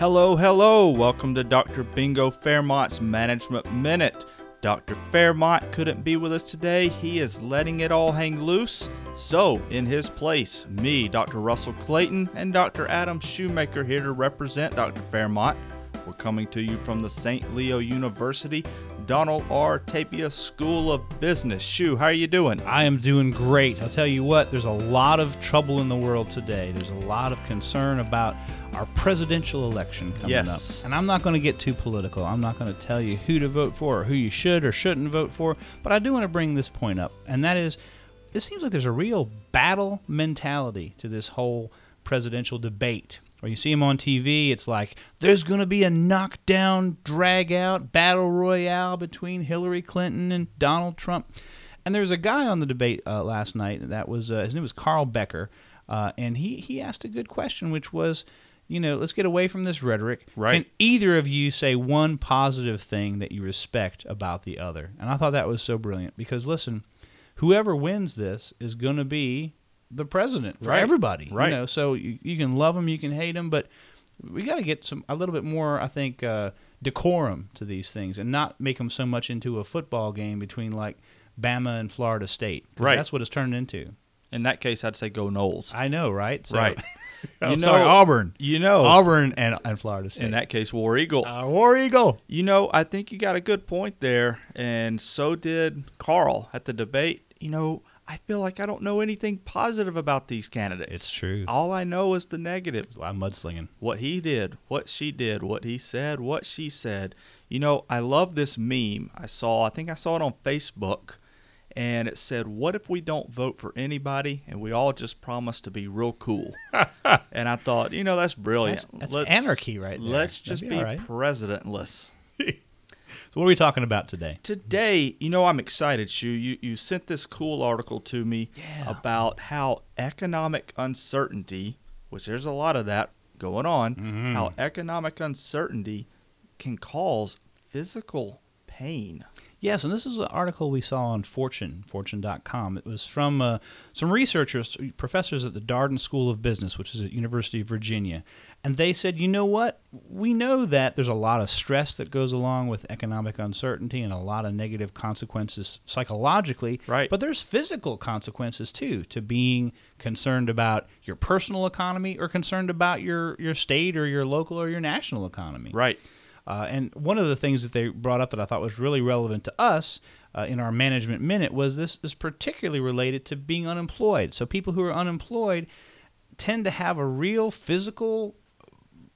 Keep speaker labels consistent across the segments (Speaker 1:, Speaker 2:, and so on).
Speaker 1: Hello, hello. Welcome to Dr. Bingo Fairmont's Management Minute. Dr. Fairmont couldn't be with us today. He is letting it all hang loose. So, in his place, me, Dr. Russell Clayton, and Dr. Adam Shoemaker here to represent Dr. Fairmont. We're coming to you from the St. Leo University Donald R. Tapia School of Business. Shu, how are you doing?
Speaker 2: I am doing great. I'll tell you what, there's a lot of trouble in the world today. There's a lot of concern about our presidential election coming
Speaker 1: Yes.
Speaker 2: up. And I'm not going to get too political. I'm not going to tell you who to vote for or who you should or shouldn't vote for, but I do want to bring this point up, and that is it seems like there's a real battle mentality to this whole presidential debate. Or you see them on TV, it's like there's going to be a knockdown, drag out battle royale between Hillary Clinton and Donald Trump. And there was a guy on the debate uh, last night that was uh, his name was Karl Becker, uh, and he he asked a good question, which was, you know, let's get away from this rhetoric.
Speaker 1: Right.
Speaker 2: Can either of you say one positive thing that you respect about the other? And I thought that was so brilliant because listen, whoever wins this is going to be the president for
Speaker 1: Right.
Speaker 2: everybody.
Speaker 1: Right.
Speaker 2: You know, so you, you can love him, you can hate him, but we got to get some a little bit more, I think, uh, decorum to these things and not make them so much into a football game between like Bama and Florida State.
Speaker 1: Right.
Speaker 2: That's what it's turned into.
Speaker 1: In that case, I'd say go Noles.
Speaker 2: I know, right? So,
Speaker 1: Right. You know-
Speaker 2: sorry, Auburn.
Speaker 1: You know,
Speaker 2: Auburn and, and Florida State.
Speaker 1: in that case, War Eagle.
Speaker 2: uh, War Eagle.
Speaker 1: You know, I think you got a good point there, and so did Karl at the debate. You know, I feel like I don't know anything positive about these candidates.
Speaker 2: It's true.
Speaker 1: All I know is the.
Speaker 2: A lot of mudslinging.
Speaker 1: What he did, what she did, what he said, what she said. You know, I love this meme I saw. I think I saw it on Facebook, and it said, What if we don't vote for anybody and we all just promise to be real cool? and I thought, you know, that's brilliant.
Speaker 2: That's- that's anarchy right there.
Speaker 1: Let's
Speaker 2: That'd
Speaker 1: just
Speaker 2: be
Speaker 1: be
Speaker 2: all right.
Speaker 1: presidentless.
Speaker 2: So what are we talking about today?
Speaker 1: Today, you know, I'm excited, Shu. You you sent this cool article to me
Speaker 2: Yeah.
Speaker 1: about how economic uncertainty, which there's a lot of that going on,
Speaker 2: Mm-hmm.
Speaker 1: how economic uncertainty can cause physical pain.
Speaker 2: Yes, and this is an article we saw on Fortune, fortune.com. It was from uh, some researchers, professors at the Darden School of Business, which is at University of Virginia. And they said, you know what? We know that there's a lot of stress that goes along with economic uncertainty and a lot of negative consequences psychologically.
Speaker 1: Right.
Speaker 2: But there's physical consequences too to being concerned about your personal economy or concerned about your, your state or your local or your national economy.
Speaker 1: Right.
Speaker 2: Uh, and one of the things that they brought up that I thought was really relevant to us uh, in our management minute was this is particularly related to being unemployed. So people who are unemployed tend to have a real physical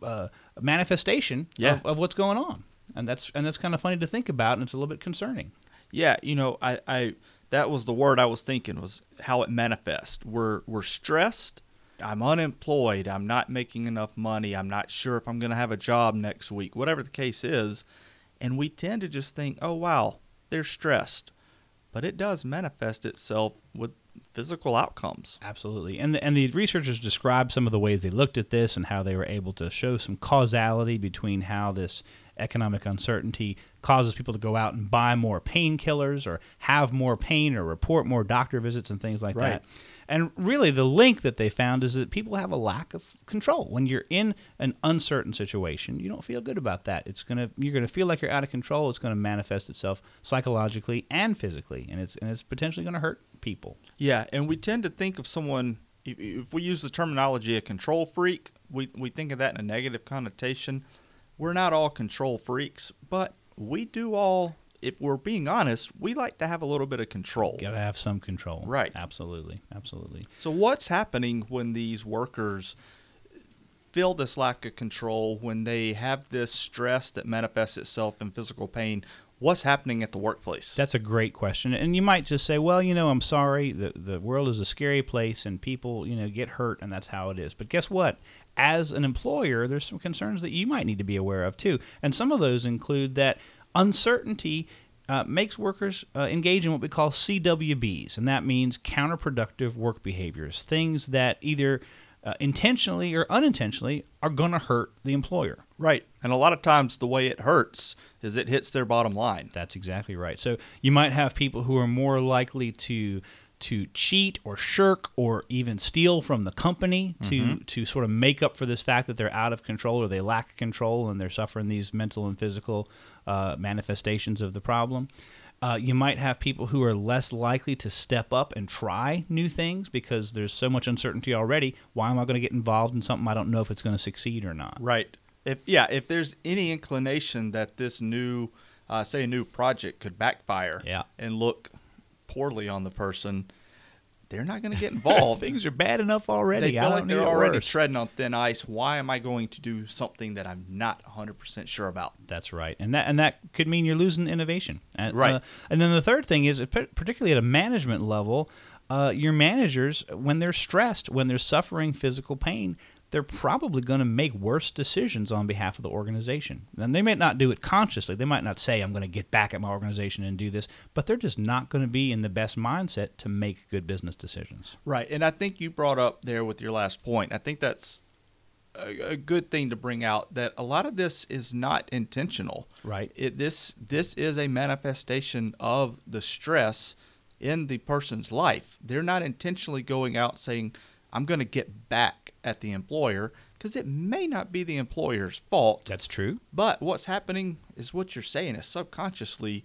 Speaker 2: uh, manifestation
Speaker 1: Yeah.
Speaker 2: of, of what's going on, and that's and that's kind of funny to think about, and it's a little bit concerning.
Speaker 1: Yeah, you know, I, I that was the word I was thinking was how it manifests. We're we're stressed. I'm unemployed. I'm not making enough money. I'm not sure if I'm going to have a job next week. Whatever the case is, and we tend to just think, "Oh wow, they're stressed." But it does manifest itself with physical outcomes.
Speaker 2: Absolutely. And the, and the researchers described some of the ways they looked at this and how they were able to show some causality between how this economic uncertainty causes people to go out and buy more painkillers or have more pain or report more doctor visits and things like
Speaker 1: Right.
Speaker 2: that. And really, the link that they found is that people have a lack of control. When you're in an uncertain situation, you don't feel good about that. It's gonna you're gonna feel like you're out of control. It's gonna manifest itself psychologically and physically, and it's and it's potentially gonna hurt people.
Speaker 1: Yeah, and we tend to think of someone if, we use the terminology a control freak, we we think of that in a negative connotation. We're not all control freaks, but we do all if we're being honest, we like to have a little bit of control.
Speaker 2: Got to have some control.
Speaker 1: Right.
Speaker 2: Absolutely. Absolutely.
Speaker 1: So what's happening when these workers feel this lack of control when they have this stress that manifests itself in physical pain? What's happening at the workplace?
Speaker 2: That's a great question. And you might just say, well, you know, I'm sorry. The, the world is a scary place and people, you know, get hurt and that's how it is. But guess what? As an employer, there's some concerns that you might need to be aware of too. And some of those include that uncertainty uh, makes workers uh, engage in what we call CWBs, and that means counterproductive work behaviors, things that either uh, intentionally or unintentionally are going to hurt the employer.
Speaker 1: Right. And a lot of times the way it hurts is it hits their bottom line.
Speaker 2: That's exactly right. So you might have people who are more likely to to cheat or shirk or even steal from the company to to sort of make up for this fact that they're out of control or they lack control and they're suffering these mental and physical uh, manifestations of the problem. Uh, you might have people who are less likely to step up and try new things because there's so much uncertainty already. Why am I going to get involved in something I don't know if it's going to succeed or not?
Speaker 1: Right. If yeah, if there's any inclination that this new, uh, say, a new project could backfire,
Speaker 2: Yeah.
Speaker 1: and look poorly on the person, they're not going to get involved.
Speaker 2: Things are bad enough already.
Speaker 1: they
Speaker 2: I
Speaker 1: feel like they're already
Speaker 2: worse.
Speaker 1: treading on thin ice. Why am I going to do something that I'm not 100% sure about?
Speaker 2: That's right, and that and that could mean you're losing innovation. And,
Speaker 1: Right.
Speaker 2: uh, and then the third thing is, particularly at a management level, uh, your managers, when they're stressed, when they're suffering physical pain, they're probably going to make worse decisions on behalf of the organization. And they may not do it consciously. They might not say, "I'm going to get back at my organization and do this," but they're just not going to be in the best mindset to make good business decisions.
Speaker 1: Right. And I think you brought up there with your last point. I think that's a, a good thing to bring out that a lot of this is not intentional.
Speaker 2: Right.
Speaker 1: It, this this is a manifestation of the stress in the person's life. They're not intentionally going out saying, "I'm going to get back at the employer," because it may not be the employer's fault.
Speaker 2: That's true.
Speaker 1: But what's happening is what you're saying is subconsciously,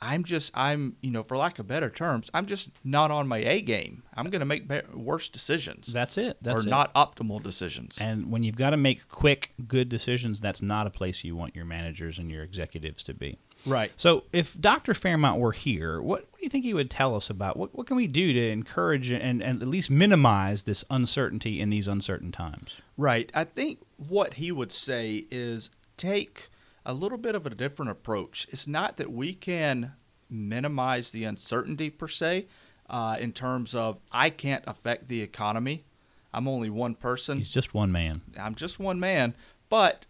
Speaker 1: I'm just, I'm, you know, for lack of better terms, I'm just not on my A game. I'm going to make worse decisions
Speaker 2: That's it. That's
Speaker 1: or
Speaker 2: it.
Speaker 1: not optimal decisions.
Speaker 2: And when you've got to make quick, good decisions, that's not a place you want your managers and your executives to be.
Speaker 1: right.
Speaker 2: So, if Dr. Fairmont were here, what, what do you think he would tell us about? What, what can we do to encourage and, and at least minimize this uncertainty in these uncertain times?
Speaker 1: Right. I think what he would say is take a little bit of a different approach. It's not that we can minimize the uncertainty per se, uh, in terms of I can't affect the economy. I'm only one person.
Speaker 2: He's just one man.
Speaker 1: I'm just one man, but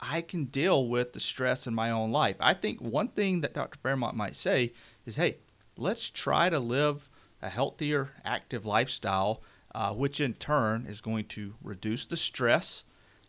Speaker 1: I can deal with the stress in my own life. I think one thing that Dr. Fairmont might say is, hey, let's try to live a healthier, active lifestyle, uh, which in turn is going to reduce the stress.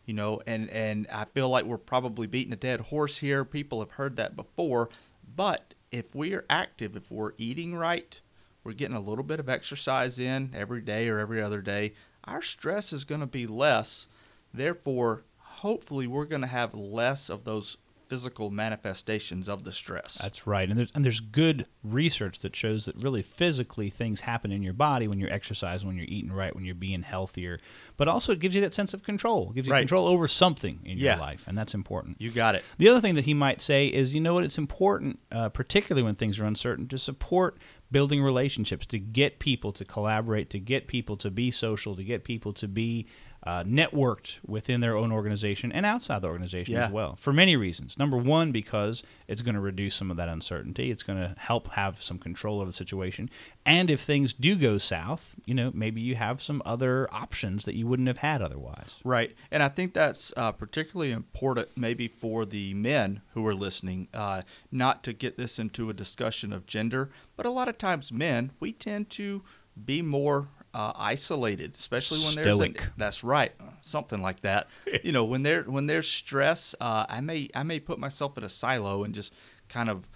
Speaker 1: You know, and, and I feel like we're probably beating a dead horse here. People have heard that before. But if we are active, if we're eating right, we're getting a little bit of exercise in every day or every other day, our stress is going to be less. Therefore, hopefully, we're going to have less of those physical manifestations of the stress.
Speaker 2: That's right. And there's and there's good research that shows that really physically things happen in your body when you're exercising, when you're eating right, when you're being healthier. But also it gives you that sense of control. It gives you
Speaker 1: Right.
Speaker 2: control over something in
Speaker 1: Yeah.
Speaker 2: your life, and that's important.
Speaker 1: you got it.
Speaker 2: The other thing that he might say is, you know what, it's important, uh, particularly when things are uncertain, to support building relationships, to get people to collaborate, to get people to be social, to get people to be uh, networked within their own organization and outside the organization
Speaker 1: Yeah.
Speaker 2: as well, for many reasons. Number one, because it's going to reduce some of that uncertainty. It's going to help have some control of the situation. And if things do go south, you know, maybe you have some other options that you wouldn't have had otherwise.
Speaker 1: Right. And I think that's uh, particularly important maybe for the men who are listening, uh, not to get this into a discussion of gender, but a lot of times men, we tend to be more uh, isolated, especially when there's a, that's right, something like that. you know, when there when there's stress, uh, I may I may put myself in a silo and just kind of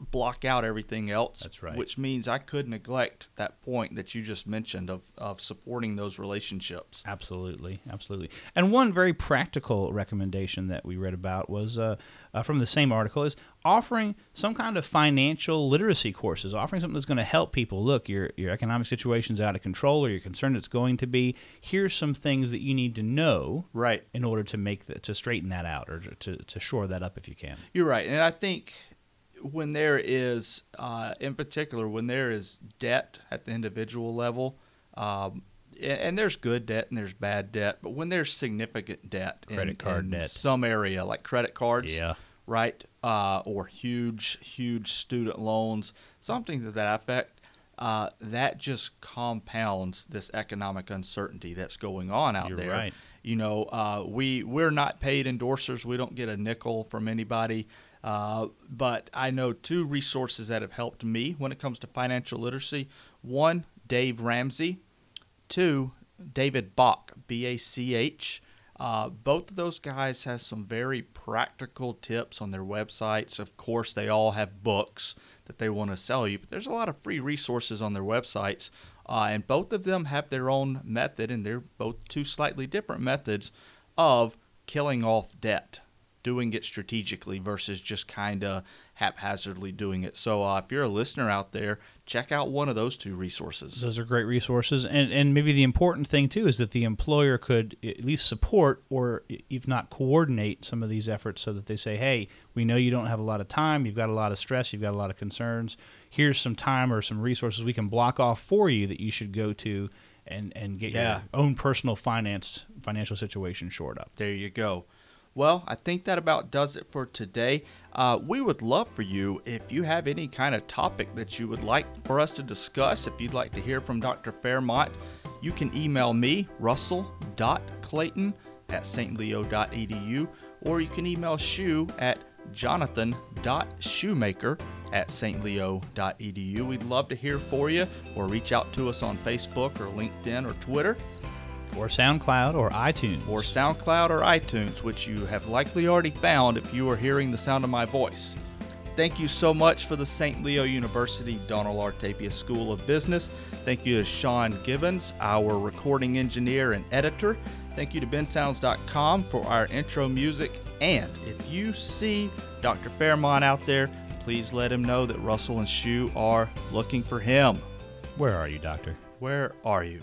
Speaker 1: block out everything else.
Speaker 2: That's right.
Speaker 1: Which means I could neglect that point that you just mentioned of, of supporting those relationships.
Speaker 2: Absolutely, absolutely. And one very practical recommendation that we read about was uh, uh, from the same article is offering some kind of financial literacy courses, offering something that's going to help people. Look, your your economic situation's out of control, or you're concerned it's going to be. Here's some things that you need to know
Speaker 1: Right.
Speaker 2: in order to make the, to straighten that out or to to shore that up if you can.
Speaker 1: You're right, and I think when there is, uh, in particular, when there is debt at the individual level, um, and, and there's good debt and there's bad debt, but when there's significant debt, in-
Speaker 2: Credit card
Speaker 1: in
Speaker 2: debt.
Speaker 1: some area like credit cards,
Speaker 2: Yeah.
Speaker 1: right, uh, or huge, huge student loans, something to that effect. Uh, that just compounds this economic uncertainty that's going on out
Speaker 2: You're
Speaker 1: there.
Speaker 2: right.
Speaker 1: You know, uh, we we're not paid endorsers. We don't get a nickel from anybody. Uh, but I know two resources that have helped me when it comes to financial literacy. One, Dave Ramsey. Two, David Bach, B A C H. Uh, both of those guys have some very practical tips on their websites. Of course, they all have books that they want to sell you. But there's a lot of free resources on their websites, uh, and both of them have their own method, and they're both two slightly different methods of killing off debt doing it strategically versus just kind of haphazardly doing it. So uh, if you're a listener out there, check out one of those two resources.
Speaker 2: Those are great resources, and and maybe the important thing too is that the employer could at least support or if not coordinate some of these efforts, so that they say, hey, we know you don't have a lot of time, you've got a lot of stress, you've got a lot of concerns. Here's some time or some resources we can block off for you that you should go to. And, and get
Speaker 1: Yeah.
Speaker 2: your own personal finance financial situation shored up.
Speaker 1: There you go. Well, I think that about does it for today. Uh, we would love for you if you have any kind of topic that you would like for us to discuss. If you'd like to hear from Dr. Fairmont, you can email me, russell.clayton at stleo.edu, or you can email Shu at jonathan.shoemaker at stleo.edu. We'd love to hear for you, or reach out to us on Facebook or LinkedIn or Twitter
Speaker 2: Or SoundCloud or iTunes.
Speaker 1: or SoundCloud or iTunes, which you have likely already found if you are hearing the sound of my voice. Thank you so much for the St. Leo University Donald R. Tapia School of Business. Thank you to Sean Gibbons, our recording engineer and editor. Thank you to bensounds.com for our intro music. And if you see Dr. Fairmont out there, please let him know that Russell and Shu are looking for him.
Speaker 2: Where are you, Doctor?
Speaker 1: Where are you?